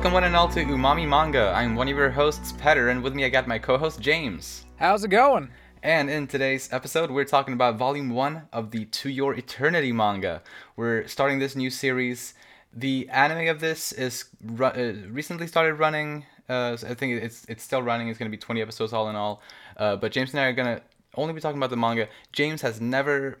Welcome one and all to Umami Manga. I'm one of your hosts, Petter, and with me I got my co-host James. How's it going? And in today's episode, we're talking about Volume 1 of the To Your Eternity manga. We're starting this new series. The anime of this is ru- uh, recently started running. Uh, I think it's it's still running. It's going to be 20 episodes all in all. Uh, but James and I are going to only be talking about the manga. James has never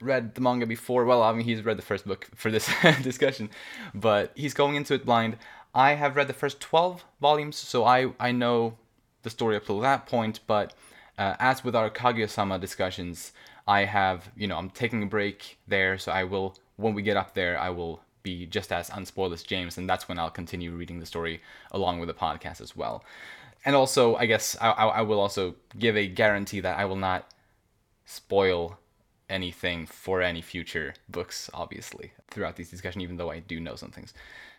read the manga before. Well, I mean, he's read the first book for this discussion, but he's going into it blind. I have read the first 12 volumes, so I, I know the story up to that point, but uh, as with our Kaguya-sama discussions, I have, you know, I'm taking a break there, so I will, when we get up there, I will be just as unspoiled as James, and that's when I'll continue reading the story along with the podcast as well. And also, I guess I, I, I will also give a guarantee that I will not spoil anything for any future books, obviously, throughout these discussions, even though I do know some things.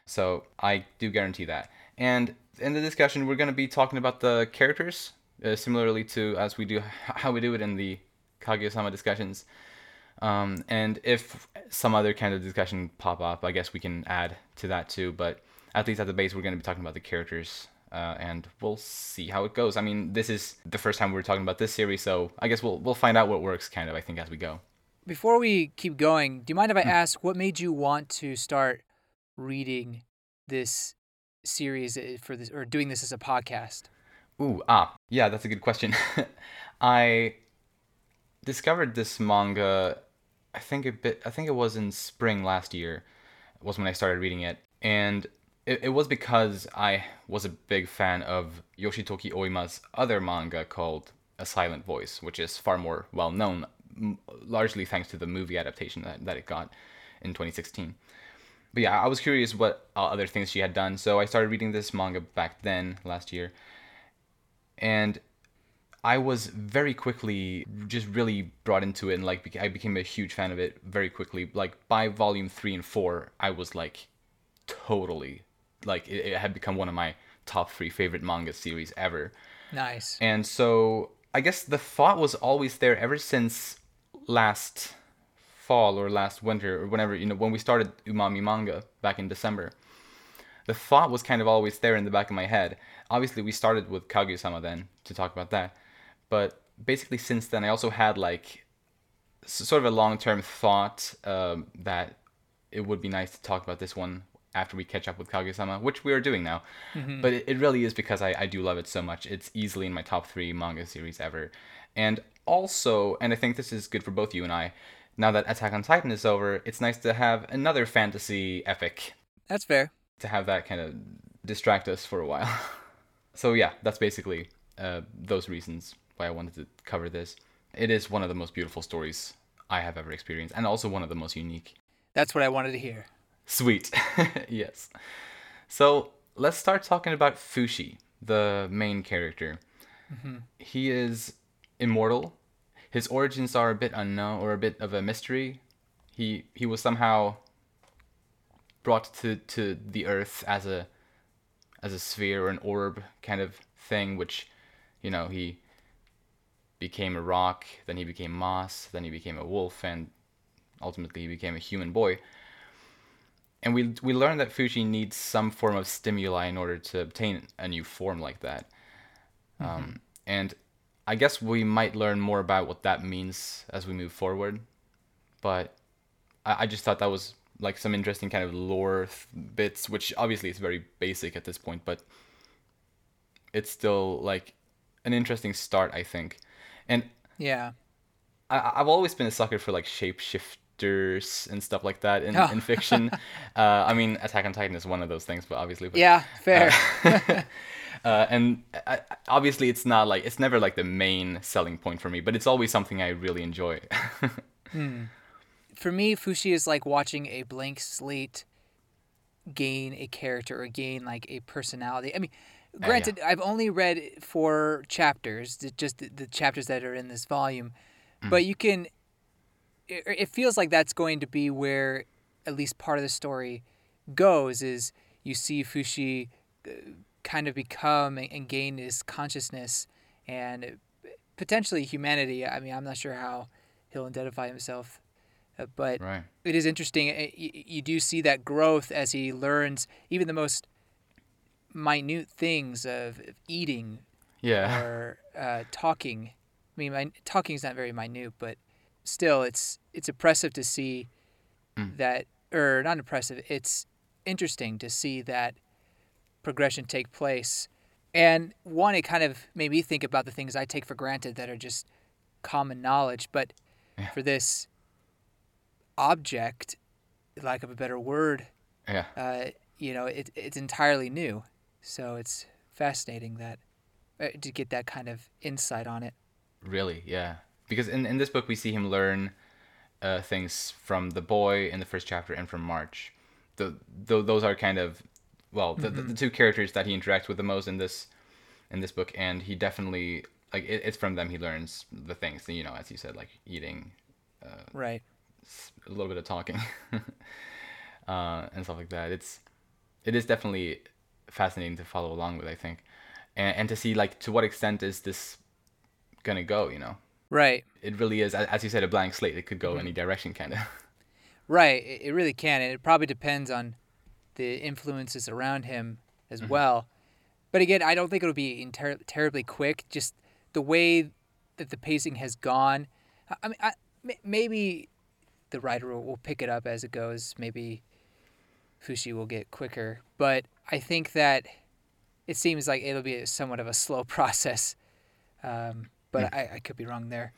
So I do guarantee that. And in the discussion, we're going to be talking about the characters, uh, similarly to as we do how we do it in the Kaguya-sama discussions. Um, and if some other kind of discussion pop up, I guess we can add to that too. But at least at the base, we're going to be talking about the characters, uh, and we'll see how it goes. I mean, this is the first time we're talking about this series, so I guess we'll we'll find out what works, kind of. I think as we go. Before we keep going, do you mind if I ask what made you want to start reading this series uh, for this or doing this as a podcast? Ooh, ah, yeah, that's a good question. I discovered this manga, I think a bit, I think it was in spring last year, was when I started reading it, and it, it was because I was a big fan of Yoshitoki Oima's other manga called A Silent Voice, which is far more well known, m- largely thanks to the movie adaptation that, that it got in 2016 but yeah, I was curious what uh, other things she had done, so I started reading this manga back then last year, and I was very quickly just really brought into it, and like I became a huge fan of it very quickly. Like by volume three and four, I was like totally like it, it had become one of my top three favorite manga series ever. Nice. And so I guess the thought was always there ever since last fall or last winter or whenever you know when we started Umami manga back in December. The thought was kind of always there in the back of my head. Obviously, we started with Kaguya-sama then to talk about that, but basically since then I also had like sort of a long-term thought um, that it would be nice to talk about this one after we catch up with Kaguya-sama, which we are doing now. But it, it really is because I, I do love it so much. It's easily in my top three manga series ever. And also, and I think this is good for both you and I, now that Attack on Titan is over, it's nice to have another fantasy epic That's fair. to have that kind of distract us for a while. so yeah, that's basically uh, those reasons why I wanted to cover this. It is one of the most beautiful stories I have ever experienced, and also one of the most unique. That's what I wanted to hear. Sweet. yes. So let's start talking about Fushi, the main character. He is immortal. His origins are a bit unknown or a bit of a mystery. He he was somehow brought to, to the earth as a as a sphere or an orb kind of thing, which, you know, he became a rock, then he became moss, then he became a wolf, and ultimately he became a human boy and we we learned that Fushi needs some form of stimuli in order to obtain a new form like that. Um, and I guess we might learn more about what that means as we move forward. But I, I just thought that was like some interesting kind of lore th- bits, which obviously is very basic at this point, but it's still like an interesting start, I think. And Yeah. I, I've always been a sucker for like shapeshifters and stuff like that in, Oh. in fiction. uh, I mean, Attack on Titan is one of those things, but obviously, but, Yeah, fair. uh, and uh, obviously, it's not like it's never like the main selling point for me, but it's always something I really enjoy. For me, Fushi is like watching a blank slate gain a character or gain like a personality. I mean, yeah. granted, I've only read four chapters, just the, the chapters that are in this volume, but you can. It, it feels like that's going to be where at least part of the story goes. Is you see Fushi uh, kind of become and, gain his consciousness and potentially humanity. I mean, I'm not sure how he'll identify himself, uh, but right. it is interesting. uh, You, do see that growth as he learns even the most minute things of of eating Yeah. or uh, talking. I mean, talking is not very minute, but still, it's it's impressive to see Mm. that, or not impressive. It's interesting to see that progression take place. And one, it kind of made me think about the things I take for granted that are just common knowledge. But Yeah. for this object, lack of a better word, Yeah. uh, you know, it, it's entirely new. So it's fascinating that uh, to get that kind of insight on it. Really, yeah. Because in, in this book, we see him learn uh, things from the boy in the first chapter and from March. The, the, those are kind of, well, the, the, the mm-hmm. two characters that he interacts with the most in this in this book, and he definitely like it, it's from them he learns the things. You know, as you said, like eating, uh, Right. a little bit of talking, uh, and stuff like that. It's it is definitely fascinating to follow along with. I think, and and to see like to what extent is this gonna go. You know Right. it really is as you said a blank slate it could go mm-hmm. any direction kind of Right. It, it really can. And it probably depends on the influences around him as Mm-hmm. well. But again, I don't think it'll be ter- terribly quick. Just the way that the pacing has gone. I- mean, I, maybe the writer will, will pick it up as it goes. Maybe Fushi will get quicker. But I think that it seems like it'll be somewhat of a slow process. Um, but I, I could be wrong there.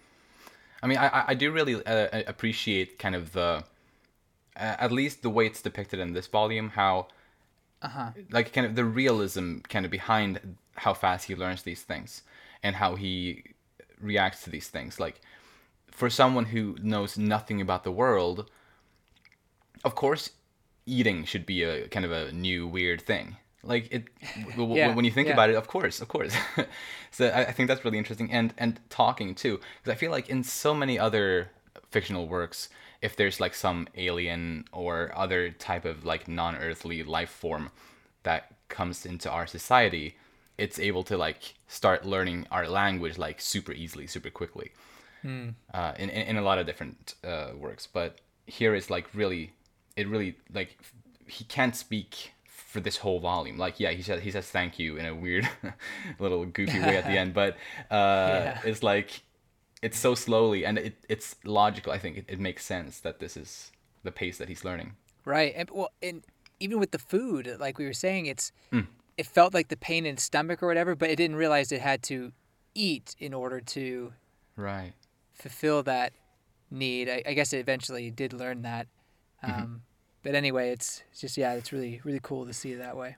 i mean i I- i do really uh, appreciate kind of the at least the way it's depicted in this volume how Uh-huh. like kind of the realism kind of behind how fast he learns these things and how he reacts to these things like for someone who knows nothing about the world of course eating should be a kind of a new weird thing like it w- Yeah, when you think yeah. about it of course of course so I, I think that's really interesting and and talking too because i feel like in so many other fictional works if there's like some alien or other type of like non-earthly life form that comes into our society it's able to like start learning our language like super easily super quickly. Uh, in, in in a lot of different uh, works. But here it's like really it really like he can't speak for this whole volume. Like yeah he says he says thank you in a weird little goofy way at the end but uh Yeah. it's like it's so slowly and it, it's logical i think it, it makes sense that this is the pace that he's learning Right. And well, and even with the food, like we were saying, it's Mm. it felt like the pain in the stomach or whatever, but it didn't realize it had to eat in order to right fulfill that need. I, I guess it eventually did learn that. Um, Mm-hmm. But anyway, it's it's just yeah, it's really really cool to see it that way.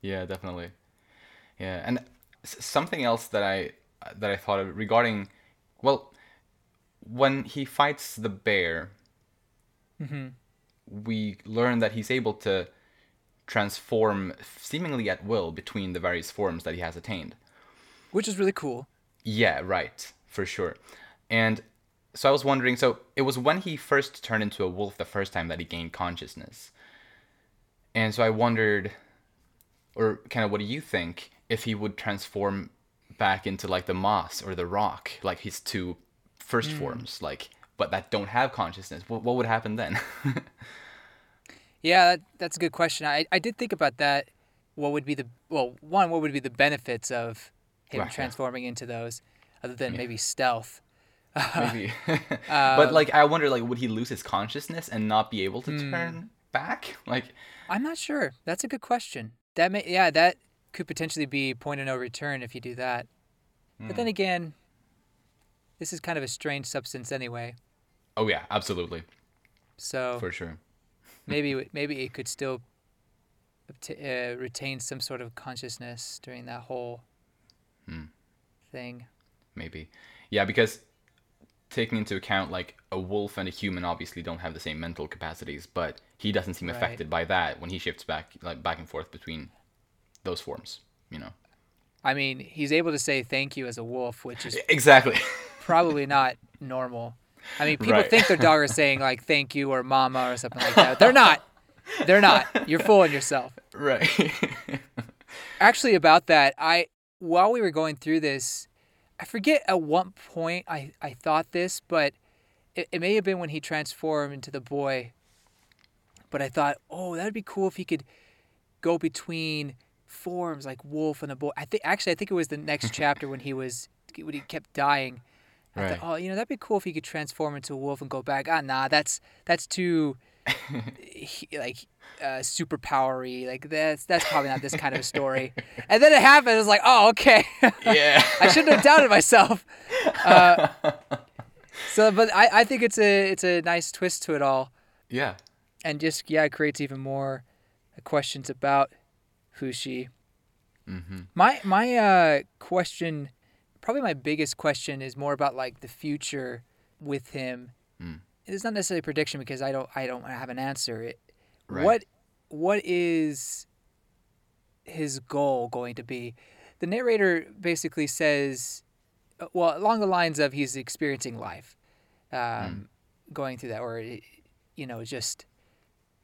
Yeah, definitely. Yeah, and something else that I that I thought of regarding, well, when he fights the bear, mm-hmm. we learn that he's able to transform seemingly at will between the various forms that he has attained. Which is really cool. Yeah, right, for sure. And so I was wondering, so it was when he first turned into a wolf the first time that he gained consciousness. And so I wondered, or kind of what do you think, if he would transform back into like the moss or the rock, like his two first mm. forms, like, but that don't have consciousness? What, what would happen then? Yeah, that, that's a good question. I, I did think about that. What would be the well, one, what would be the benefits of him Right, yeah. transforming into those, other than maybe stealth? Maybe. but um, like, I wonder, like, would he lose his consciousness and not be able to hmm. turn back? Like, I'm not sure. That's a good question. That may yeah, that could potentially be point of no return if you do that. But then again, this is kind of a strange substance anyway. oh yeah, absolutely, So for sure. maybe maybe it could still uh, retain some sort of consciousness during that whole thing. maybe yeah because taking into account like a wolf and a human obviously don't have the same mental capacities but he doesn't seem Right. affected by that when he shifts back like back and forth between those forms you know I mean, he's able to say thank you as a wolf, which is exactly probably not normal. I mean, people Right. think their dog is saying like thank you or mama or something like that. They're not. They're not. You're fooling yourself. right Actually, about that, I while we were going through this, I forget at what point I, I thought this, but it, it may have been when he transformed into the boy. But I thought, oh, that'd be cool if he could go between forms like wolf and a boy. I think actually I think it was the next chapter when he was when he kept dying. I Right. thought, oh, you know, that'd be cool if he could transform into a wolf and go back. Ah, nah, that's that's too he, like uh, super powery. Like that's that's probably not this kind of a story. and then it happened. It was like, oh, okay. Yeah. I shouldn't have doubted myself. Uh, so, but I, I think it's a it's a nice twist to it all, yeah. and just yeah, it creates even more questions about Fushi. Mm-hmm. My my uh, question, probably my biggest question, is more about like the future with him. Mm. It's not necessarily a prediction because I don't I don't have an answer. It, Right. What what is his goal going to be? The narrator basically says, uh, well, along the lines of he's experiencing life, um, going through that, or you know, just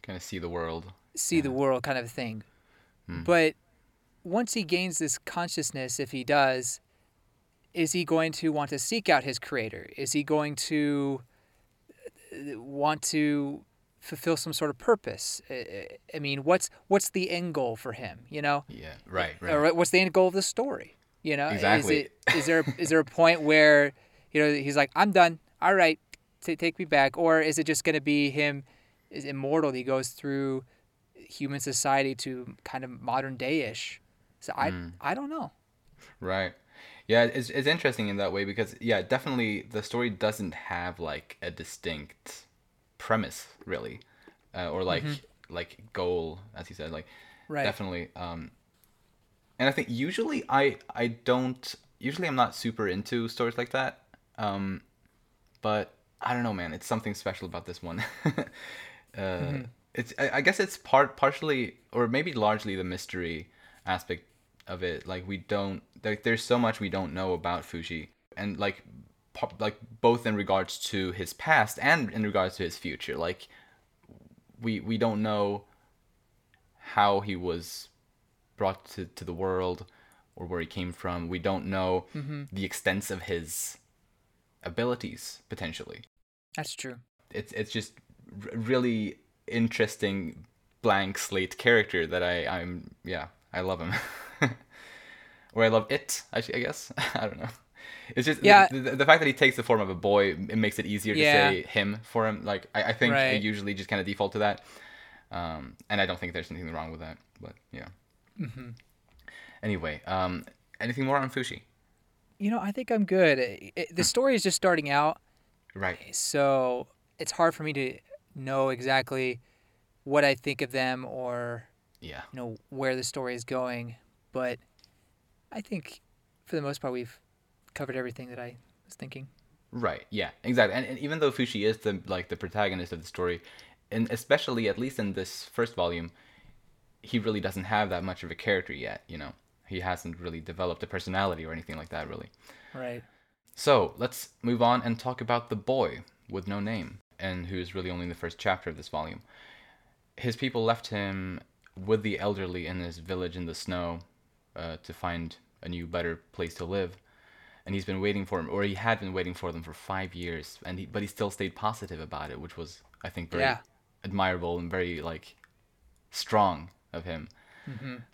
Kind of see the world. see the world kind of thing. Hmm. But once he gains this consciousness, if he does, is he going to want to seek out his creator? Is he going to uh, want to fulfill some sort of purpose? I- I mean, what's what's the end goal for him? You know, Yeah. Right. Uh, right. or what's the end goal of the story? You know, Exactly. Is, it, is there is there a point where you know he's like, I'm done. All right, t- take me back, or is it just going to be him is immortal? He goes through human society to kind of modern day ish. So I Mm. I don't know. Right. Yeah, it's it's interesting in that way because yeah, definitely the story doesn't have like a distinct premise really, uh, or like like goal as you said like Right. definitely. Um, and I think usually I I don't usually I'm not super into stories like that. Um, but I don't know, man. It's something special about this one. uh, It's I, guess it's part partially or maybe largely the mystery aspect of it. Like we don't like there's so much we don't know about Fushi, and like like both in regards to his past and in regards to his future. Like we we don't know how he was brought to, to the world or where he came from. We don't know mm-hmm. the extents of his abilities potentially. That's true. It's it's just r- really interesting blank slate character that I I'm yeah I love him. or I love it. I, I guess I don't know. It's just Yeah. the, the, the fact that he takes the form of a boy. It makes it easier Yeah. to say him for him. Like I, I think I Right. usually just kind of default to that. Um, and I don't think there's anything wrong with that. But yeah. Mm-hmm. Anyway, um, anything more on Fushi? You know, I think I'm good. It- it- the story is just starting out, Right. so it's hard for me to know exactly what I think of them or Yeah. you know where the story is going. But I think for the most part we've covered everything that I was thinking. Right. Yeah. Exactly. And, and even though Fushi is the like the protagonist of the story, and especially at least in this first volume, he really doesn't have that much of a character yet. You know, he hasn't really developed a personality or anything like that, really. Right. So let's move on and talk about the boy with no name, and who's really only in the first chapter of this volume. His people left him with the elderly in his village in the snow uh, to find a new, better place to live. And he's been waiting for him, or he had been waiting for them for five years, and he, but he still stayed positive about it, which was, I think, very Yeah. admirable and very like strong of him.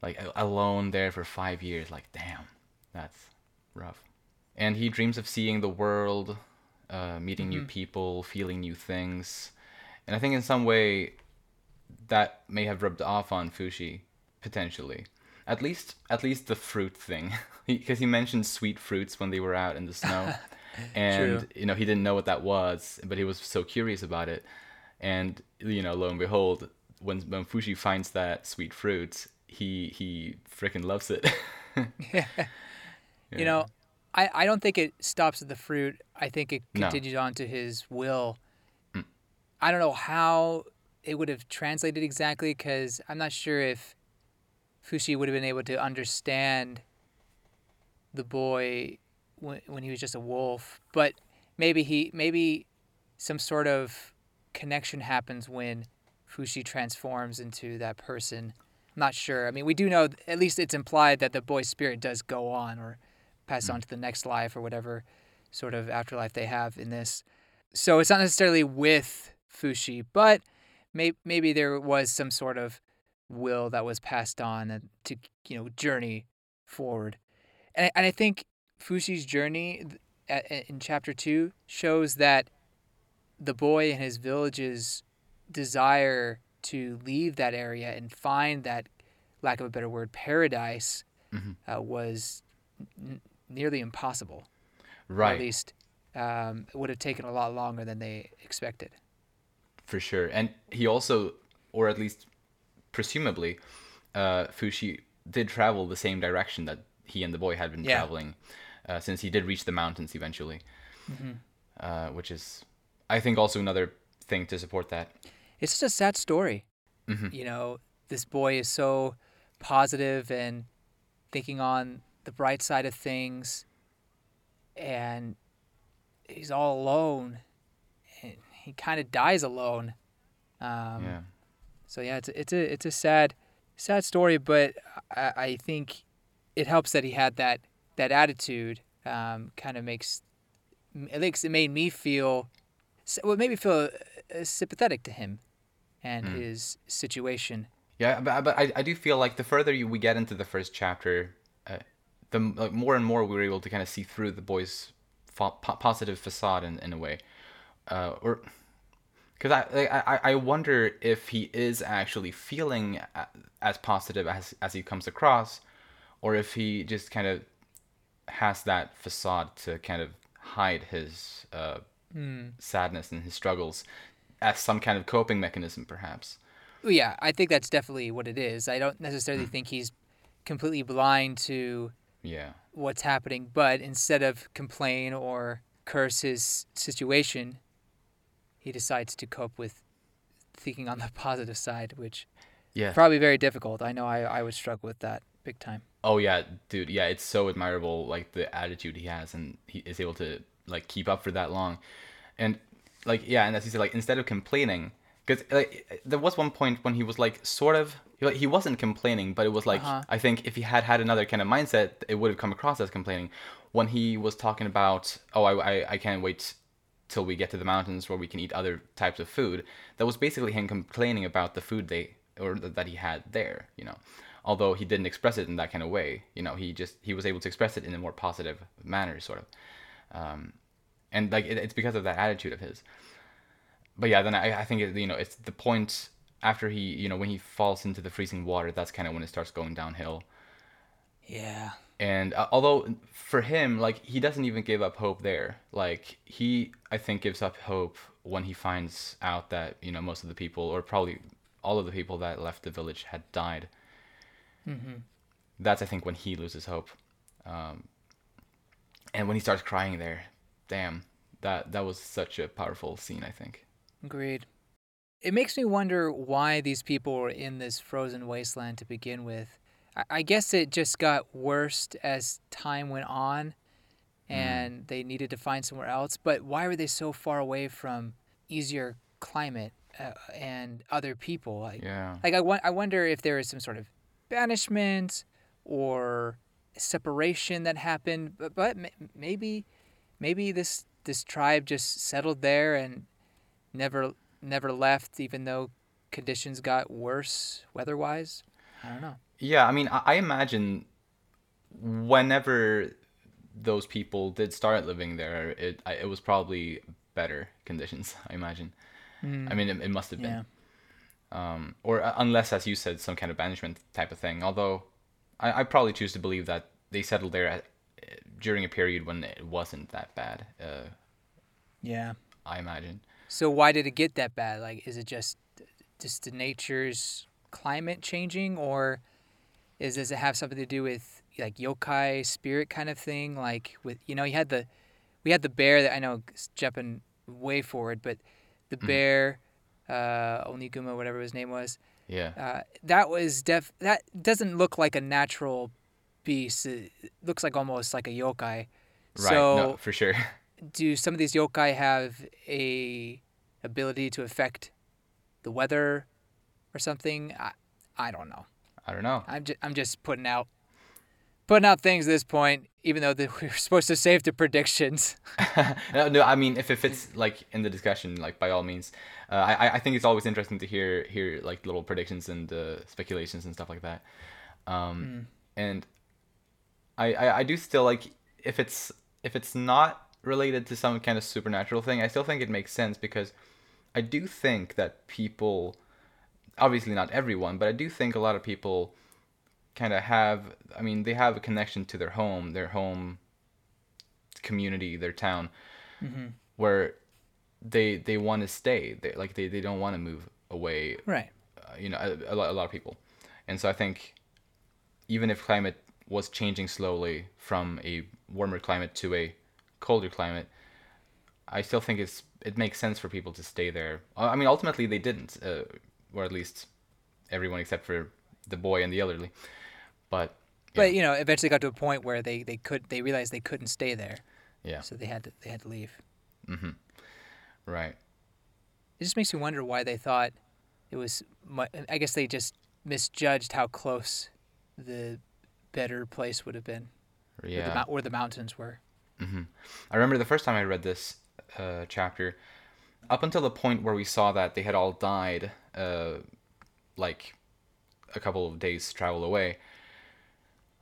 Like a- alone there for five years, like damn, that's rough. And he dreams of seeing the world, uh, meeting new people, feeling new things, and I think in some way that may have rubbed off on Fushi potentially. At least, at least the fruit thing, because he mentioned sweet fruits when they were out in the snow, and True. you know he didn't know what that was, but he was so curious about it, and you know lo and behold, when when Fushi finds that sweet fruit, he he freaking loves it. Yeah, You know, I, I don't think it stops at the fruit. I think it No. continues on to his will. Hmm. I don't know how it would have translated exactly because I'm not sure if Fushi would have been able to understand the boy when, when he was just a wolf. But maybe he maybe some sort of connection happens when Fushi transforms into that person. I'm not sure. I mean, we do know at least it's implied that the boy's spirit does go on or pass on to the next life or whatever sort of afterlife they have in this. So it's not necessarily with Fushi, but may- maybe there was some sort of will that was passed on to you know journey forward. And I, and I think Fushi's journey in chapter two shows that the boy and his village's desire to leave that area and find that, lack of a better word, paradise Mhm. uh, was n- nearly impossible. Or Right. at least um, it would have taken a lot longer than they expected. For sure. And he also, or at least presumably, uh, Fushi did travel the same direction that he and the boy had been Yeah. traveling, uh, since he did reach the mountains eventually. Mm-hmm. Uh, which is, I think, also another thing to support that. It's just a sad story. Mhm. You know, this boy is so positive and thinking on the bright side of things, and he's all alone, and he kind of dies alone. Um, yeah. So yeah, it's a, it's a it's a sad sad story, but I, I think it helps that he had that that attitude. Um, kind of makes at least it made me feel well, it made me feel uh, sympathetic to him and Mm. his situation. Yeah, but, but I, I do feel like the further you, we get into the first chapter, uh, the like more and more we were able to kind of see through the boy's fa- po- positive facade in, in a way, uh, or because I, like, I I wonder if he is actually feeling as positive as as he comes across, or if he just kind of has that facade to kind of hide his uh, Mm. sadness and his struggles as some kind of coping mechanism, perhaps. Yeah, I think that's definitely what it is. I don't necessarily think he's completely blind to Yeah. what's happening, but instead of complain or curse his situation, he decides to cope with thinking on the positive side, which Yeah. probably very difficult. I know I, I would struggle with that big time. Oh yeah, dude. Yeah, it's so admirable, like the attitude he has, and he is able to like keep up for that long, and like yeah, and as you said, like instead of complaining, because like there was one point when he was like sort of like he wasn't complaining, but it was like Uh-huh. I think if he had had another kind of mindset, it would have come across as complaining. When he was talking about oh I I, I can't wait till we get to the mountains where we can eat other types of food, that was basically him complaining about the food they or th- that he had there, you know although he didn't express it in that kind of way you know he just he was able to express it in a more positive manner sort of um, and like it, it's because of that attitude of his but yeah then i, I think it, you know it's the point after he you know when he falls into the freezing water that's kind of when it starts going downhill Yeah. and uh, although for him like he doesn't even give up hope there like he i think gives up hope when he finds out that you know most of the people or probably all of the people that left the village had died Mm-hmm. that's I think when he loses hope, um, and when he starts crying there, damn, that that was such a powerful scene. I think. Agreed. It makes me wonder why these people were in this frozen wasteland to begin with. I, I guess it just got worse as time went on and they needed to find somewhere else. But why were they so far away from easier climate uh, and other people? Like, Yeah. like I, won- I wonder if there is some sort of banishment or separation that happened. But, but ma- maybe, maybe this this tribe just settled there and never never left, even though conditions got worse weather-wise. I don't know. Yeah, I mean, I, imagine whenever those people did start living there, it I, it was probably better conditions. I imagine. I mean, it, it must have been. Yeah. um, or uh, unless, as you said, some kind of banishment type of thing. Although, I, I probably choose to believe that they settled there at, during a period when it wasn't that bad. Uh, Yeah. I imagine. So why did it get that bad? Like, is it just just the nature's climate changing, or is does it have something to do with like yokai spirit kind of thing? Like with you know you had the we had the bear that I know jumping way forward, but the bear, uh, Oniguma, whatever his name was, Yeah. uh, that was def that doesn't look like a natural beast. It looks like almost like a yokai. Right. So no, for sure. do some of these yokai have a ability to affect the weather or something? I, I don't know. I don't know. I'm just, I'm just putting out putting out things at this point, even though that we are supposed to save the predictions. no, no, I mean if it fits like in the discussion, like by all means. Uh, I I think it's always interesting to hear hear like little predictions and uh, speculations and stuff like that. Um, and I, I I do still like if it's if it's not related to some kind of supernatural thing, I still think it makes sense because I do think that people, obviously not everyone, but I do think a lot of people kind of have i mean they have a connection to their home their home community their town where they they want to stay. They like they, they don't want to move away Right. uh, you know a, a, lot, a lot of people. And so i think even if climate was changing slowly from a warmer climate to a colder climate i still think it's it makes sense for people to stay there Uh, i mean ultimately they didn't uh, or at least everyone except for the boy and the elderly but But you know, eventually got to a point where they, they could they realized they couldn't stay there, yeah so they had to they had to leave. Mm-hmm. right It just makes me wonder why they thought it was. I guess they just misjudged how close the better place would have been, where, the, yeah where the mountains were. I remember the first time I read this uh, chapter, up until the point where we saw that they had all died, uh, like a couple of days travel away.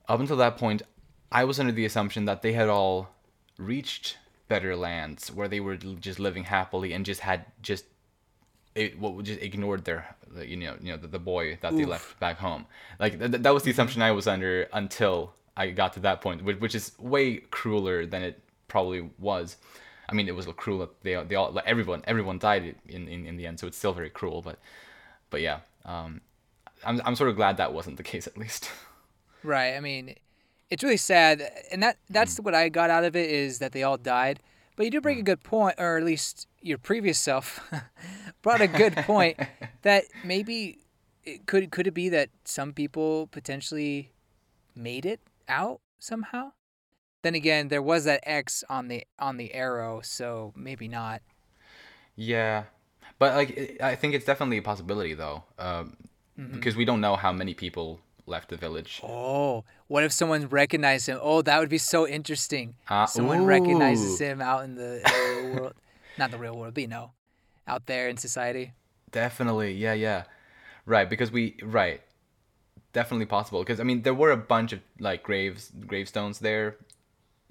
Up until that point, I was under the assumption that they had all reached better lands where they were just living happily and just had just it what just ignored their you know you know the, the boy that they left back home like th- that was the assumption I was under until I got to that point which, which is way crueler than it probably was I mean it was cruel that they they all like, everyone everyone died in, in in the end so it's still very cruel but but yeah um I'm I'm sort of glad that wasn't the case at least Right. I mean, it's really sad, and that that's what I got out of it is that they all died. But you do bring a good point, or at least your previous self brought a good point that maybe it could could it be that some people potentially made it out somehow. Then again, there was that X on the on the arrow, so maybe not. Yeah, but like I think it's definitely a possibility though, um, because we don't know how many people left the village. Oh, what if someone recognized him? Oh, that would be so interesting. Ah, someone recognizes him out in the, in the real world, not the real world, but you know, out there in society. Definitely, yeah, yeah, right. Because we right, definitely possible. Because I mean, there were a bunch of like graves, gravestones there,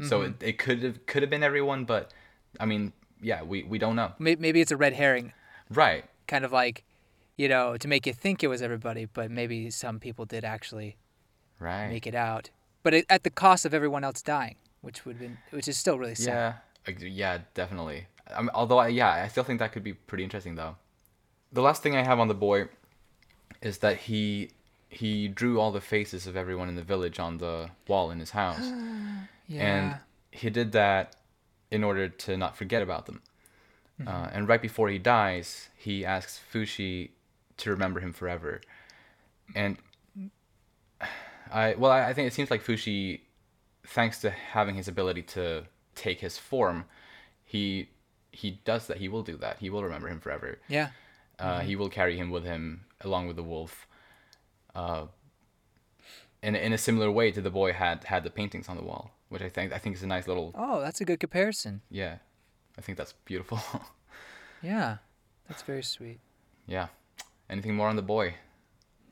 so mm-hmm. it, it could have could have been everyone, but I mean, yeah, we we don't know. Maybe it's a red herring, Right, kind of like, you know, to make you think it was everybody, but maybe some people did actually right. make it out, but it, at the cost of everyone else dying, which would been, which is still really sad. Yeah, yeah, definitely. I mean, although, I, yeah, I still think that could be pretty interesting, though. The last thing I have on the boy is that he he drew all the faces of everyone in the village on the wall in his house, Yeah. and he did that in order to not forget about them. Mm-hmm. Uh, and right before he dies, he asks Fushi to remember him forever, and I well, I, I think it seems like Fushi, thanks to having his ability to take his form, he he does that. He will do that. He will remember him forever. yeah. Uh, He will carry him with him along with the wolf. Uh, in in a similar way to the boy had had the paintings on the wall, which I think I think is a nice little Oh, that's a good comparison. yeah. I think that's beautiful. Yeah, that's very sweet. yeah. Anything more on the boy?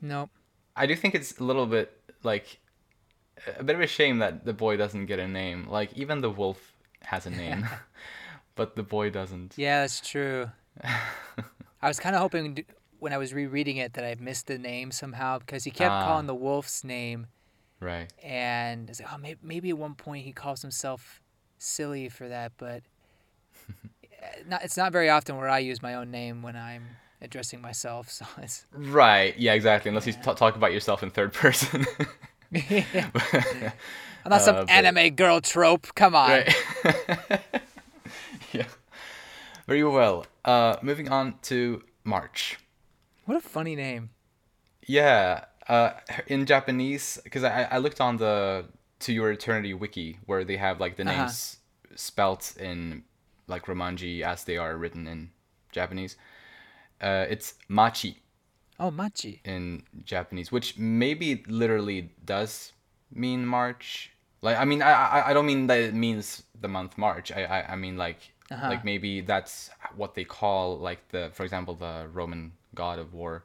Nope. I do think it's a little bit like a bit of a shame that the boy doesn't get a name. Like even the wolf has a name, but the boy doesn't. Yeah, that's true. I was kind of hoping when I was rereading it that I missed the name somehow because he kept Ah. calling the wolf's name, Right. and it's like, oh, maybe, maybe at one point he calls himself silly for that, but not, it's not very often where I use my own name when I'm addressing myself. So it's Right. Yeah. Exactly. Unless you t- talk about yourself in third person. I'm not some Uh, but- anime girl trope. Come on. right. yeah. Very well. Uh, moving on to March. What a funny name. Yeah, uh, in Japanese, because I, I looked on the To Your Eternity wiki where they have like the Uh-huh. names spelt in like Romanji as they are written in Japanese. Uh, it's Machi Oh, Machi. in Japanese, which maybe literally does mean March? Like, I mean, I I, I don't mean that it means the month March. I I, I mean like Uh-huh. like maybe that's what they call like the for example the Roman god of war,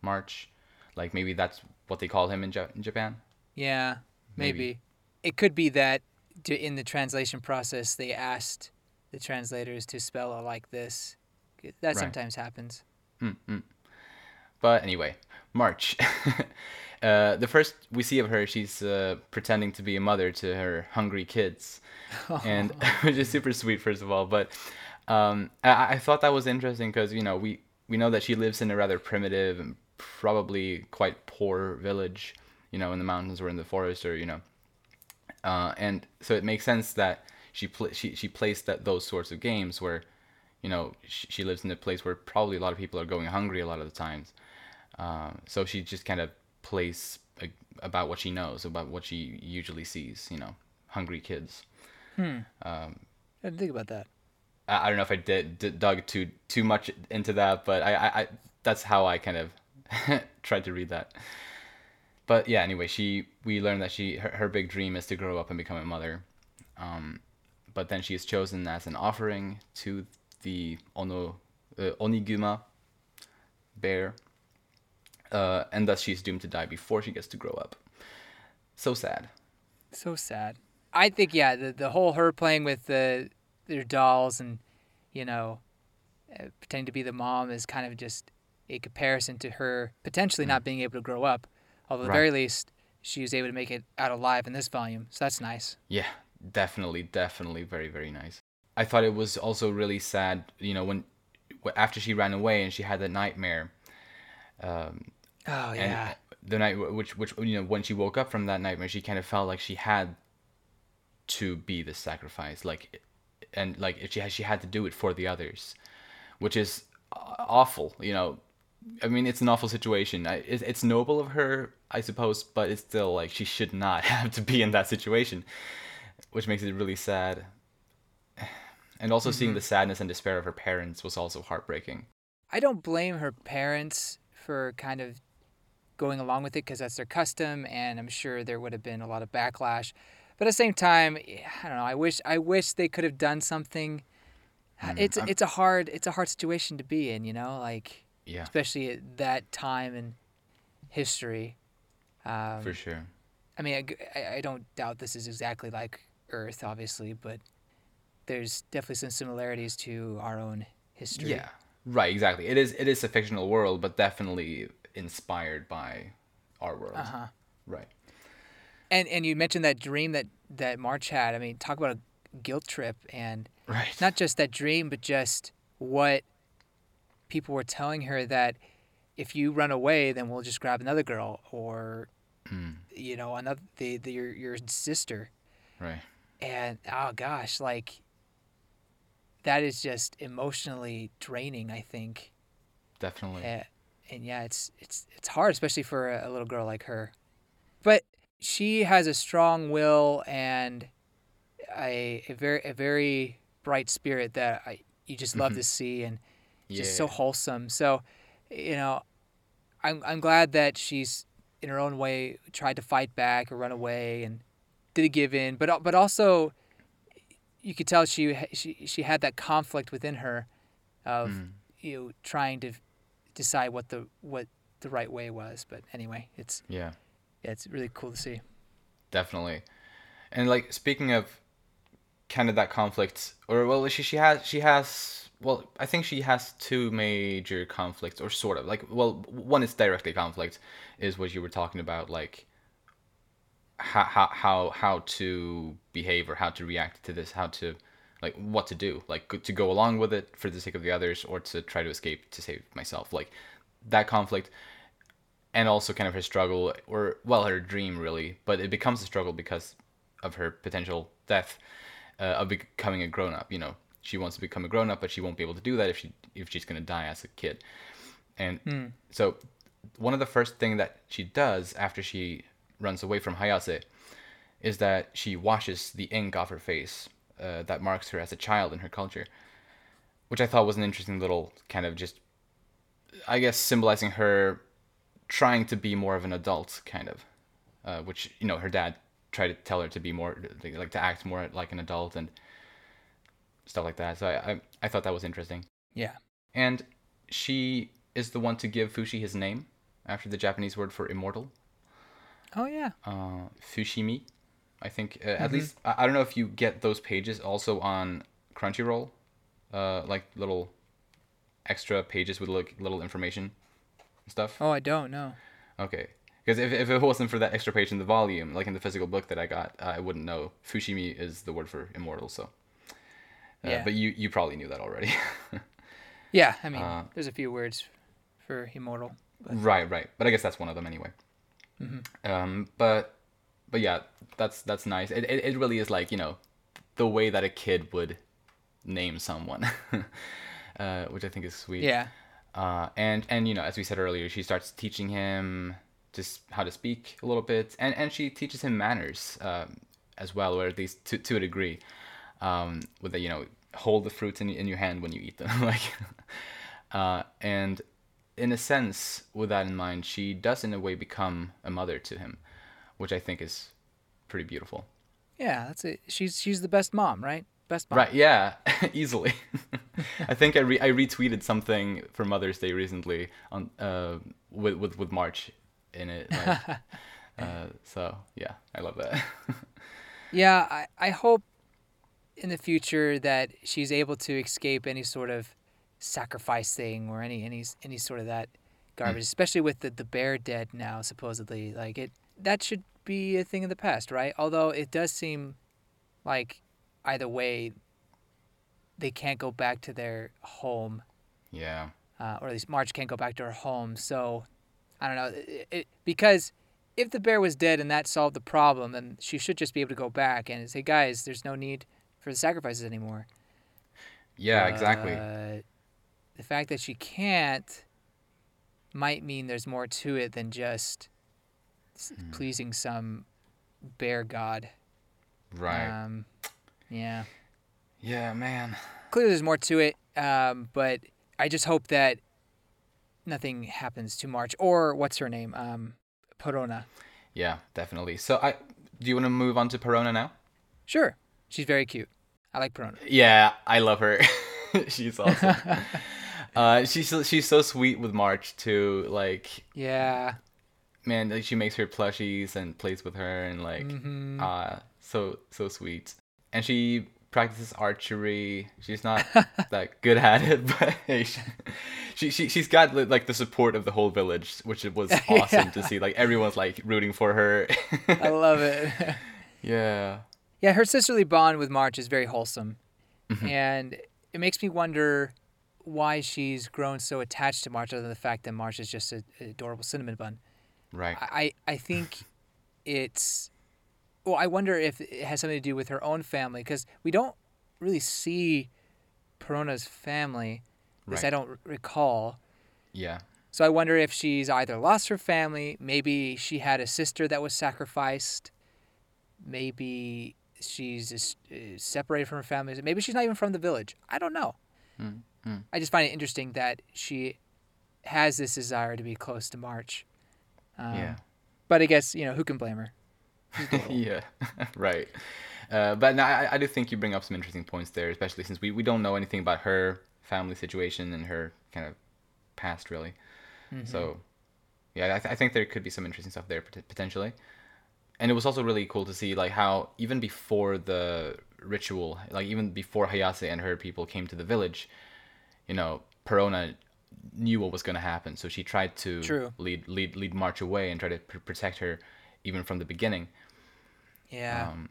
March. Like maybe that's what they call him in, ja- in Japan. Yeah, maybe. Maybe. It could be that in the translation process they asked the translators to spell it like this. That Right. sometimes happens. But anyway, March. uh, the first we see of her, she's uh, pretending to be a mother to her hungry kids, and which is super sweet, first of all. But um, I, I thought that was interesting because you know we we know that she lives in a rather primitive and probably quite poor village, you know, in the mountains or in the forest, or you know, uh, and so it makes sense that she pl- she she placed that those sorts of games where, you know, she, she lives in a place where probably a lot of people are going hungry a lot of the times. Um, so she just kind of plays a, about what she knows, about what she usually sees, you know, hungry kids. Hmm. I didn't think about that. I, don't know if I did, did dug too too much into that, but I, I, I that's how I kind of tried to read that. But yeah, anyway, she we learned that she her, her big dream is to grow up and become a mother. Um, but then she is chosen as an offering to the Ono uh, Oniguma bear, uh, and thus she's doomed to die before she gets to grow up. So sad. So sad. I think yeah, the the whole her playing with the their dolls and you know uh, pretending to be the mom is kind of just a comparison to her potentially not being able to grow up. Although at the very least she was able to make it out alive in this volume, so that's nice. Yeah, definitely, definitely, very, very nice. I thought it was also really sad, you know, when after she ran away and she had that nightmare. Um, Oh yeah. the night, which, which, you know, when she woke up from that nightmare, she kind of felt like she had to be the sacrifice, like, and like if she had, she had to do it for the others, which is awful, you know. I mean, it's an awful situation. I, it, it's noble of her, I suppose, but it's still like she should not have to be in that situation, which makes it really sad. And also seeing mm-hmm. the sadness and despair of her parents was also heartbreaking. I don't blame her parents for kind of going along with it because that's their custom, and I'm sure there would have been a lot of backlash. But at the same time, I don't know. I wish I wish they could have done something. it's I'm- it's a hard it's a hard situation to be in, you know, like Yeah, especially at that time in history. Um, for sure. I mean, I, I don't doubt this is exactly like Earth, obviously, but there's definitely some similarities to our own history. Yeah, right. Exactly. It is. It is a fictional world, but definitely inspired by our world. Uh huh. Right. And and you mentioned that dream that that March had. I mean, talk about a guilt trip, and Right. not just that dream, but just what people were telling her that if you run away, then we'll just grab another girl, or Mm, you know, another the, the your your sister. right. And oh gosh, like that is just emotionally draining. I think. Definitely. Uh, and yeah, it's it's it's hard, especially for a, a little girl like her. But she has a strong will and a, a very a very bright spirit that I you just love to see, and just so wholesome. So, you know, I'm I'm glad that she's in her own way tried to fight back or run away and did give in, but but also you could tell she she she had that conflict within her of Mm. you know trying to decide what the what the right way was. But anyway, it's Yeah. Yeah, it's really cool to see. definitely and like speaking of kind of that conflict or well she she has she has well i think she has two major conflicts or sort of like well one is directly conflict is what you were talking about like how how how, how to behave or how to react to this how to like what to do like to go along with it for the sake of the others or to try to escape to save myself like that conflict and also kind of her struggle or well her dream really. But it becomes a struggle because of her potential death uh, of becoming a grown up you know. She wants to become a grown up but she won't be able to do that if she if she's going to die as a kid. And so one of the first thing that she does after she runs away from Hayase is that she washes the ink off her face uh, that marks her as a child in her culture which I thought was an interesting little kind of just I guess symbolizing her trying to be more of an adult kind of uh, which you know her dad tried to tell her to be more like to act more like an adult and stuff like that. So I I, I thought that was interesting. Yeah. And she is the one to give Fushi his name after the Japanese word for immortal, Oh yeah. uh, Fushimi. I think uh, at least I, I don't know if you get those pages also on Crunchyroll, uh, like little extra pages with like little information stuff. Oh, I don't know. Okay. Because if, if it wasn't for that extra page in the volume, like in the physical book that I got, I wouldn't know. Fushimi is the word for immortal, so. Uh, Yeah. But you, you probably knew that already. Yeah, I mean, Uh, there's a few words for immortal. right, right. But I guess that's one of them anyway. Hmm. Um, but but yeah, that's that's nice. It, it it really is like you know, the way that a kid would name someone, uh, which I think is sweet. Yeah. Uh, and and you know as we said earlier she starts teaching him just how to speak a little bit and and she teaches him manners um, as well or at least to, to a degree um, with the you know hold the fruits in, in your hand when you eat them like uh, and in a sense with that in mind she does in a way become a mother to him which i think is pretty beautiful Yeah, that's it. She's she's the best mom, right? Best mom. Right, yeah, easily. I think I re- I retweeted something for Mother's Day recently on uh with with, with March in it. Like, uh, so yeah, I love that. Yeah, I, I hope in the future that she's able to escape any sort of sacrifice thing or any any any sort of that garbage, especially with the, the bear dead now supposedly. Like it that should be a thing of the past, right? Although it does seem like either way they can't go back to their home yeah, uh, or at least March can't go back to her home. So I don't know it, it, because if the bear was dead and that solved the problem, then she should just be able to go back and say, guys, there's no need for the sacrifices anymore. yeah, exactly. The fact that she can't might mean there's more to it than just s Hmm. pleasing some bear god. Right. Um, yeah. yeah, man. clearly there's more to it um, but i just hope that nothing happens to march or what's her name um, Parona. Yeah, definitely. So I do you want to move on to Parona now? sure she's very cute i like Parona. Yeah, I love her. she's awesome. uh, she's so, she's so sweet with March too. Like yeah man, like she makes her plushies and plays with her and like Mhm. uh so so sweet. And she practices archery. She's not that good at it, but hey, she, she she she's got like the support of the whole village, which it was awesome to see. Like everyone's like rooting for her. i love it yeah. yeah her sisterly bond with march is very wholesome Mm-hmm. and it makes me wonder why she's grown so attached to march other than the fact that march is just a, an adorable cinnamon bun Right. I, I think it's well i wonder if it has something to do with her own family because we don't really see parona's family at least i don't r- recall Yeah. so i wonder if she's either lost her family maybe she had a sister that was sacrificed maybe she's just, uh, separated from her family maybe she's not even from the village i don't know Mm, mm. i just find it interesting that she has this desire to be close to march um, yeah. but i guess you know who can blame her. yeah, right. Uh, but no, I, I do think you bring up some interesting points there, especially since we, we don't know anything about her family situation and her kind of past, really. So, yeah, I, th- I think there could be some interesting stuff there pot- potentially. And it was also really cool to see like how even before the ritual, like even before Hayase and her people came to the village, you know, Parona knew what was going to happen, so she tried to True. lead lead lead March away and try to pr- protect her even from the beginning yeah um,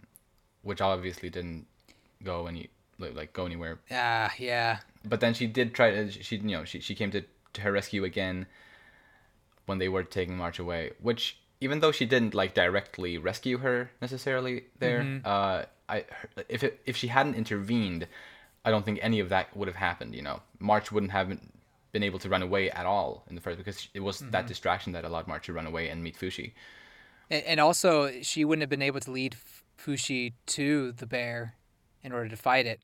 which obviously didn't go any like go anywhere. ah yeah But then she did try to she you know she she came to, to her rescue again when they were taking March away. Which even though she didn't like directly rescue her necessarily there, uh, I if it, if she hadn't intervened, I don't think any of that would have happened. You know, March wouldn't have been, been able to run away at all in the first because it was that distraction that allowed March to run away and meet Fushi. And, and also she wouldn't have been able to lead fushi to the bear in order to fight it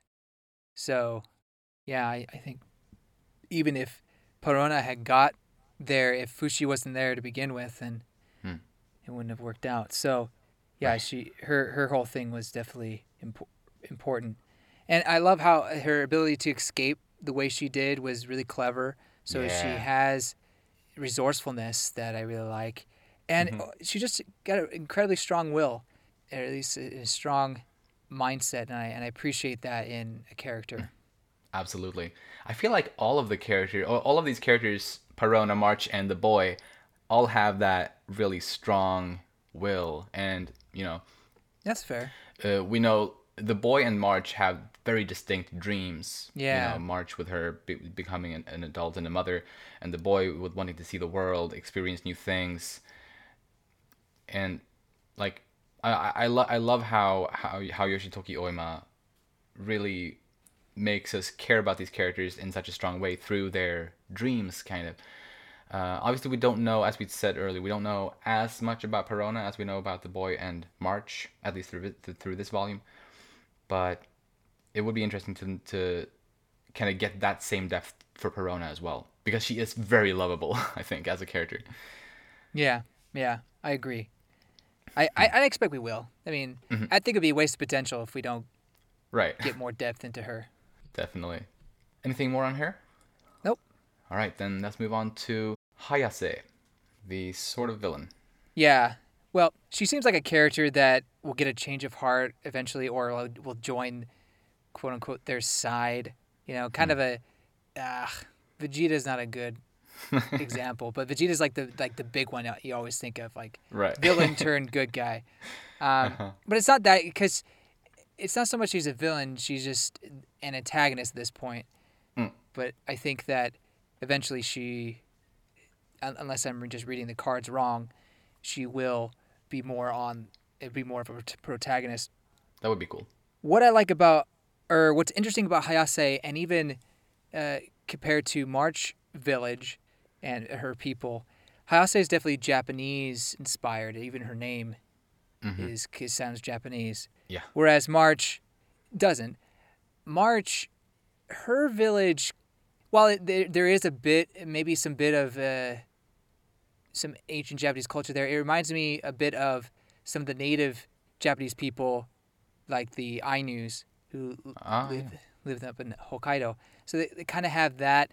so yeah i, I think even if parona had got there if fushi wasn't there to begin with then Hmm. it wouldn't have worked out. So, yeah, Right. she her her whole thing was definitely impo- important, and I love how her ability to escape the way she did was really clever. So she has resourcefulness that I really like, and Mhm. uh, she just got an incredibly strong will, or at least a, a strong mindset, and I and I appreciate that in a character. Absolutely. I feel like all of the characters, all of these characters, Parona, March, and the boy, all have that really strong will. And, you know, That's fair. uh, we know the boy and March have very distinct dreams. Yeah. You know, March with her be- becoming an, an adult and a mother, and the boy with wanting to see the world, experience new things. And, like, I, I, lo- I love how, how, how Yoshitoki Oima really makes us care about these characters in such a strong way through their dreams, kind of. Uh, obviously, we don't know, as we said earlier, we don't know as much about Parona as we know about the boy and March, at least through through this volume. But it would be interesting to to kind of get that same depth for Parona as well, because she is very lovable, I think, as a character. Yeah, yeah, I agree. I, I, hmm. I expect we will. I mean, mm-hmm. I think it'd be a waste of potential if we don't Right. get more depth into her. Definitely. Anything more on her? Nope. All right, then let's move on to Hayase, the sort of villain. Yeah. Well, she seems like a character that will get a change of heart eventually, or will, join, quote unquote, their side. You know, kind hmm. of a. Uh, Vegeta's not a good example, but Vegeta's like the like the big one you always think of, like Right. villain turned good guy. Um, But it's not that because it's not so much she's a villain; she's just an antagonist at this point. Mm. But I think that eventually she, un- unless I'm just reading the cards wrong, she will be more on. It'd be more of a protagonist. that would be cool. What I like about, or what's interesting about Hayase, and even uh, compared to March Village and her people, Hayase is definitely Japanese inspired. Even her name Mhm. is, is sounds Japanese. Yeah. Whereas March doesn't. March, her village, while it, there, there is a bit, maybe some bit of uh, some ancient Japanese culture there, it reminds me a bit of some of the native Japanese people, like the Ainus, who Ah, live, live up in Hokkaido. So they, they kind of have that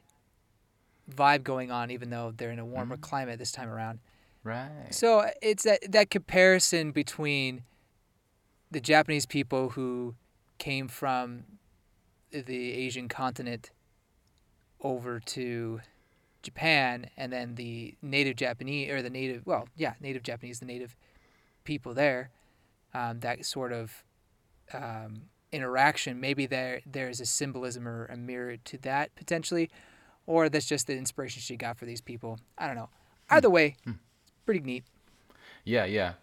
vibe going on, even though they're in a warmer climate this time around. Right. So uh, it's that that comparison between the Japanese people who came from the Asian continent over to Japan, and then the native Japanese or the native well, yeah, native Japanese, the native people there. Um, that sort of um, interaction. Maybe there there's a symbolism or a mirror to that potentially, or that's just the inspiration she got for these people. I don't know. Either way, pretty neat. Yeah, yeah,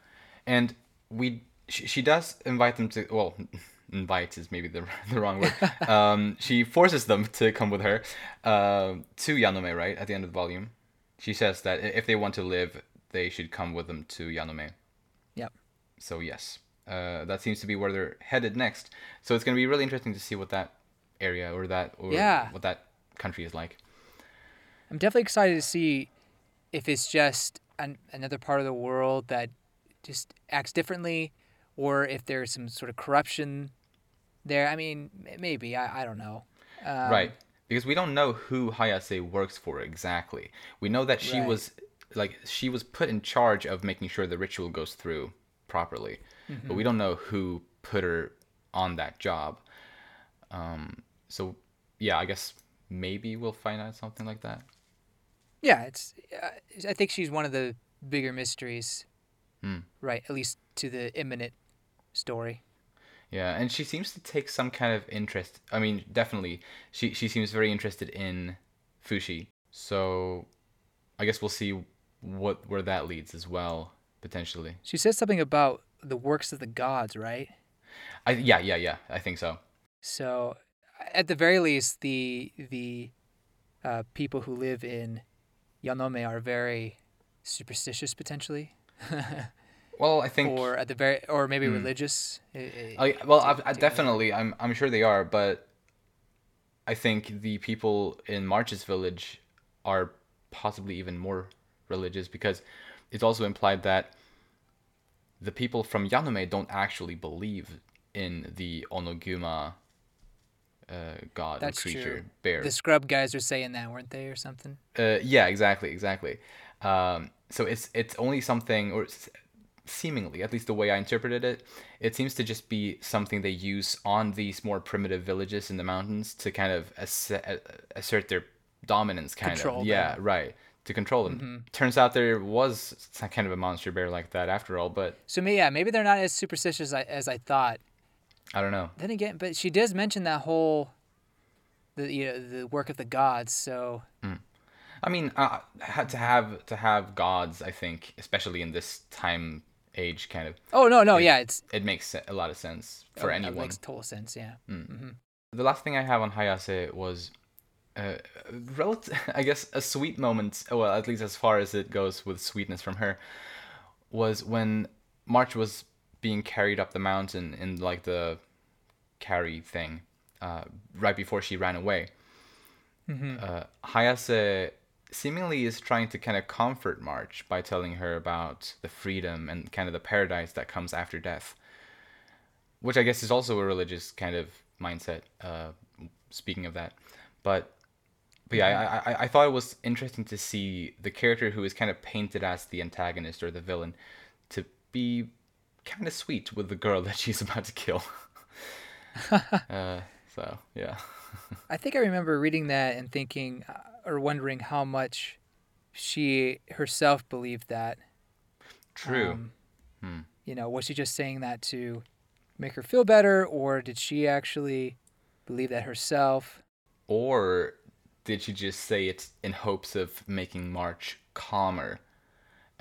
and we she, she does invite them to well, invite is maybe the the wrong word. um, she forces them to come with her uh, to Yanome. Right at the end of the volume, she says that if they want to live, they should come with them to Yanome. Yep. So yes, uh, that seems to be where they're headed next. So it's going to be really interesting to see what that area or that or Yeah. what that country is like. I'm definitely excited to see if it's just an, another part of the world that just acts differently, or if there's some sort of corruption there. I mean, maybe I, I don't know. Um, right because we don't know who hayase works for exactly we know that she Right. was like she was put in charge of making sure the ritual goes through properly Mm-hmm. but we don't know who put her on that job um so yeah i guess maybe we'll find out something like that Yeah, it's. Uh, I think she's one of the bigger mysteries. Hmm. Right, at least to the imminent story. yeah and she seems to take some kind of interest i mean definitely she she seems very interested in fushi so i guess we'll see what where that leads as well potentially She says something about the works of the gods, right? I yeah yeah yeah I think so. So, at the very least, the the uh, people who live in Yanome are very superstitious, potentially, Well, I think or at the very, or maybe religious. Eh, eh, I, well I, I definitely I'm I'm sure they are, but I think the people in March's village are possibly even more religious because it's also implied that the people from Yanome don't actually believe in the Oniguma uh, god That's creature true. bear. The scrub guys are saying that, weren't they, or something? Uh, yeah, exactly, exactly. Um, so it's it's only something, or seemingly, at least the way I interpreted it, it seems to just be something they use on these more primitive villages in the mountains to kind of ass- uh, assert their dominance, kind Control of. Yeah, right. To control them. Mm-hmm. Turns out there was kind of a monster bear like that after all, but So yeah, maybe they're not as superstitious as I, as I thought. I don't know. Then again, but she does mention that whole, the you know the work of the gods. So I mean, uh, to have to have gods, I think, especially in this time age, kind of, oh no no yeah it's it makes a lot of sense for oh, anyone. That makes total sense. Yeah. The last thing I have on Hayase was, uh, relative, I guess, a sweet moment. Well, at least as far as it goes with sweetness from her, was when March was being carried up the mountain in like the carry thing, uh, right before she ran away. Uh, Hayase seemingly is trying to kind of comfort March by telling her about the freedom and kind of the paradise that comes after death which I guess is also a religious kind of mindset. Uh, speaking of that, but but yeah, I, I I thought it was interesting to see the character who is kind of painted as the antagonist or the villain to be kind of sweet with the girl that she's about to kill. uh, so yeah, I think I remember reading that and thinking uh, or wondering how much she herself believed that. true. Um, You know, was she just saying that to make her feel better, or did she actually believe that herself? or did she just say it in hopes of making March calmer?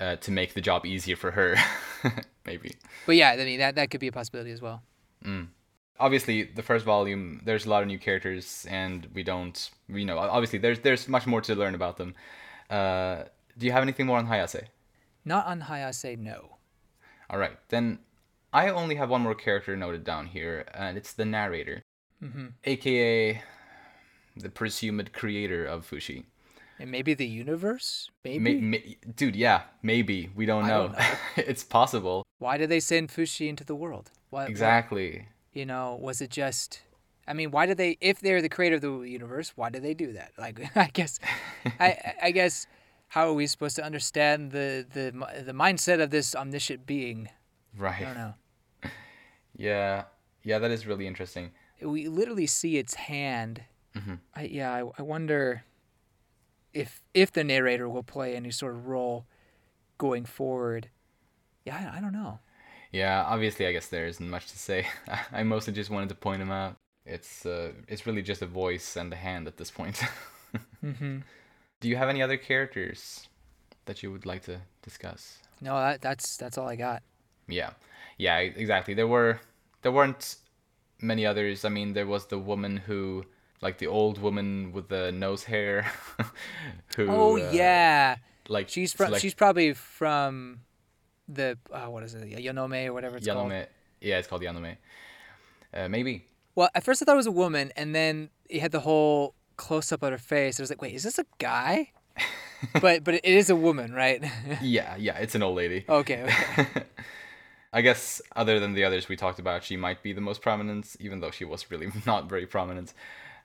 Uh, to make the job easier for her, maybe. But yeah, I mean that that could be a possibility as well. obviously the first volume there's a lot of new characters and we don't you know obviously there's there's much more to learn about them uh, do you have anything more on hayase Not on Hayase, no. all right then i only have one more character noted down here and it's the narrator hmm aka the presumed creator of fushi And maybe the universe? Maybe. May, may, dude yeah maybe we don't I know, don't know. it's possible Why did they send Fushi into the world? Why, exactly you know, was it just? I mean, why did they? If they're the creator of the universe, why did they do that? Like, I guess, I, I guess, how are we supposed to understand the the the mindset of this omniscient being? Right i don't know. yeah yeah that is really interesting We literally see its hand. Mhm. I, yeah, I, I wonder if if the narrator will play any sort of role going forward. Yeah, I, I don't know. Yeah, obviously, I guess there isn't much to say. I mostly just wanted to point him out. It's uh, it's really just a voice and a hand at this point. hmm Do you have any other characters that you would like to discuss? No, that, that's that's all I got. Yeah, yeah, exactly. There were there weren't many others. I mean, there was the woman who, like the old woman with the nose hair. who? Oh uh, yeah, like she's from. like she's probably from the uh, what is it, Yanome or whatever it's called. Yanome. Yeah, it's called Yanome. Uh, maybe. Well, at first I thought it was a woman, and then you had the whole close up of her face. I was like, wait, is this a guy? but but it is a woman, right? Yeah, yeah, it's an old lady. okay. okay. I guess other than the others we talked about, she might be the most prominent, even though she was really not very prominent.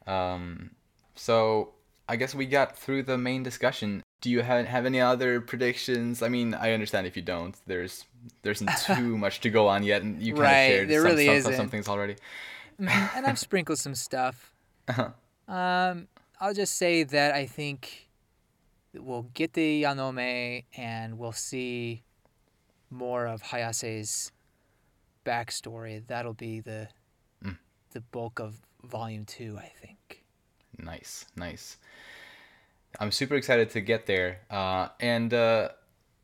Um, so I guess we got through the main discussion. Do you have have any other predictions? I mean, I understand if you don't. There's there isn't too much to go on yet, and you kind Right, of shared there some, really some, some, things already. Mhm, and I've sprinkled some stuff. Uh-huh. Um, I'll just say that I think we'll get the Yanome, and we'll see more of Hayase's backstory. That'll be the Mm. the bulk of volume two, I think. Nice, nice. I'm super excited to get there. Uh, and uh,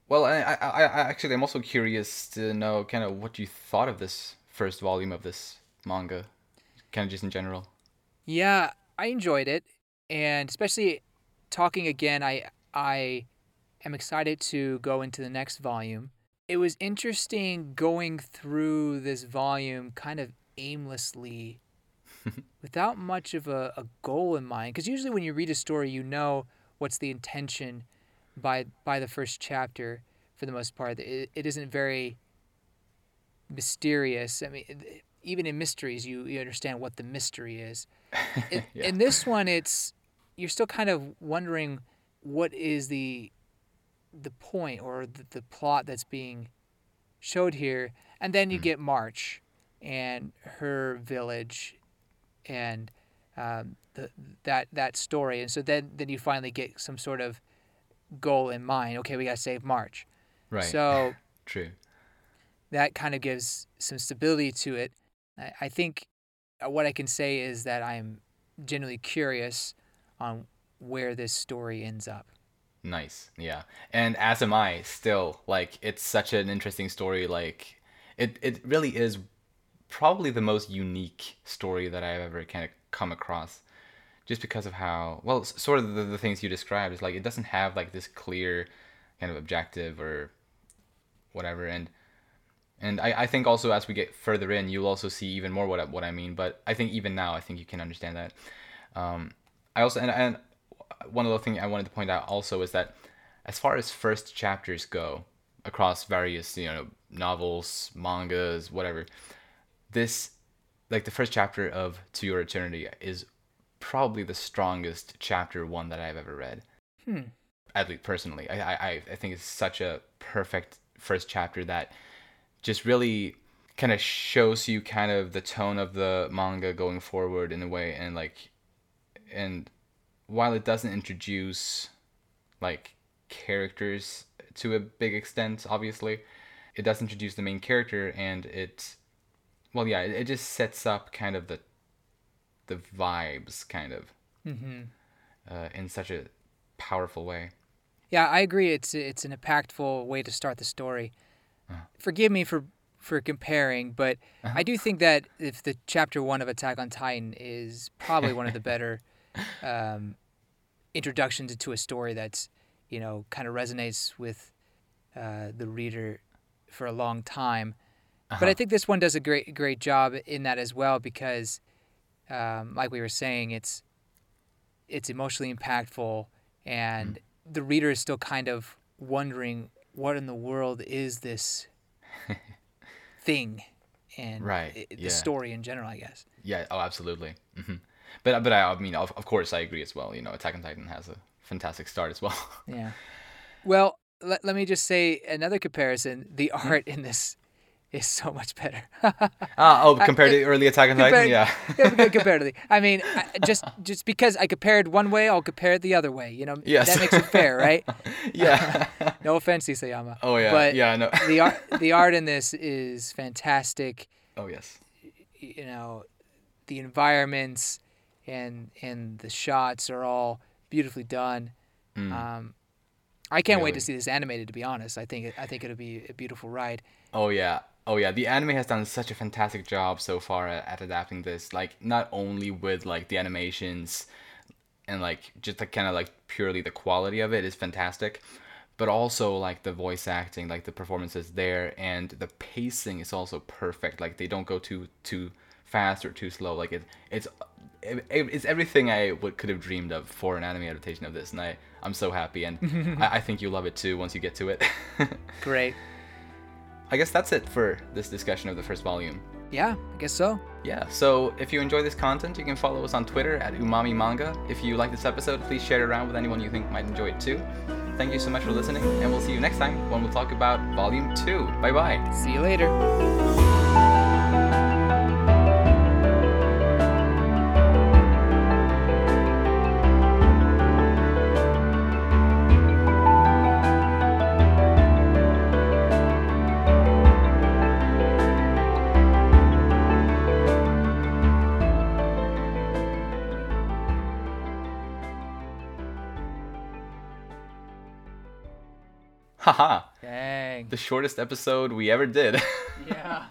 well, I, I, I actually I'm also curious to know kind of what you thought of this first volume of this manga, kind of just in general. Yeah, I enjoyed it, and especially talking again, I I am excited to go into the next volume. It was interesting going through this volume kind of aimlessly without much of a, a goal in mind because usually when you read a story you know what's the intention by by the first chapter for the most part it, it isn't very mysterious. I mean, even in mysteries, you, you understand what the mystery is. In, Yeah. in this one, it's you're still kind of wondering what is the the point or the, the plot that's being showed here, and then you Mm. get March and her village, and um, the, that that story, and so then then you finally get some sort of goal in mind. Okay, we gotta save March. Right. So True. that kind of gives some stability to it. I, I think uh, what I can say is that I'm genuinely curious on where this story ends up. Nice. Yeah. And as am I still. Like it's such an interesting story. Like it it really is probably the most unique story that I've ever kind of come across. Just because of how well sort of the, the things you described is like it doesn't have like this clear kind of objective or whatever and and I, I think also as we get further in you'll also see even more what I, what I mean but I think even now I think you can understand that um, I also and, and one other thing I wanted to point out also is that as far as first chapters go across various you know novels mangas whatever this like the first chapter of to your eternity is probably the strongest chapter one that i've ever read Hmm. at least personally I, I i think it's such a perfect first chapter that just really kind of shows you kind of the tone of the manga going forward in a way and like and while it doesn't introduce like characters to a big extent obviously it does introduce the main character and it well yeah it, it just sets up kind of the the vibes kind of hmm uh, in such a powerful way Yeah, I agree. It's it's an impactful way to start the story. Uh-huh. Forgive me for for comparing, but Uh-huh. I do think that if the chapter one of Attack on Titan is probably one of the better um, introductions to a story that's you know kind of resonates with uh, the reader for a long time. But I Uh-huh. think this one does a great great job in that as well because, um, like we were saying, it's it's emotionally impactful, and the reader is still kind of wondering what in the world is this thing, and Right, the yeah. story in general, I guess. Yeah. Oh, absolutely. hmm But but I, I mean, of, of course, I agree as well. You know, Attack on Titan has a fantastic start as well. Yeah. Well, let, let me just say another comparison. The Hmm? art in this is so much better. ah, oh, compared to early Attack on Titan, yeah. Compared-. Yeah, comparatively. I mean, I, just just because I compared one way, I'll compare it the other way. You know, Yes. that makes it fair, right? yeah. No offense, Isayama. oh yeah. But yeah. No. the art the art in this is fantastic. oh yes. You know, the environments and and the shots are all beautifully done. Mm. Um, I can't wait to see this animated. To be honest, I think I think it'll be a beautiful ride. Oh yeah. Oh yeah. The anime has done such a fantastic job so far at, at adapting this. Like not only with like the animations and like just the kind of like purely the quality of it is fantastic, but also like the voice acting, like the performances there, and the pacing is also perfect. Like they don't go too too fast or too slow. Like it it's it, it's everything I would could have dreamed of for an anime adaptation of this, and I I'm so happy, and I, I think you'll love it too once you get to it. Great. I guess that's it for this discussion of the first volume. Yeah, I guess so. Yeah, so if you enjoy this content, you can follow us on Twitter at Umami Manga. If you like this episode, please share it around with anyone you think might enjoy it too. Thank you so much for listening, and we'll see you next time when we'll talk about Volume 2. Bye bye. See you later. The shortest episode we ever did. Yeah.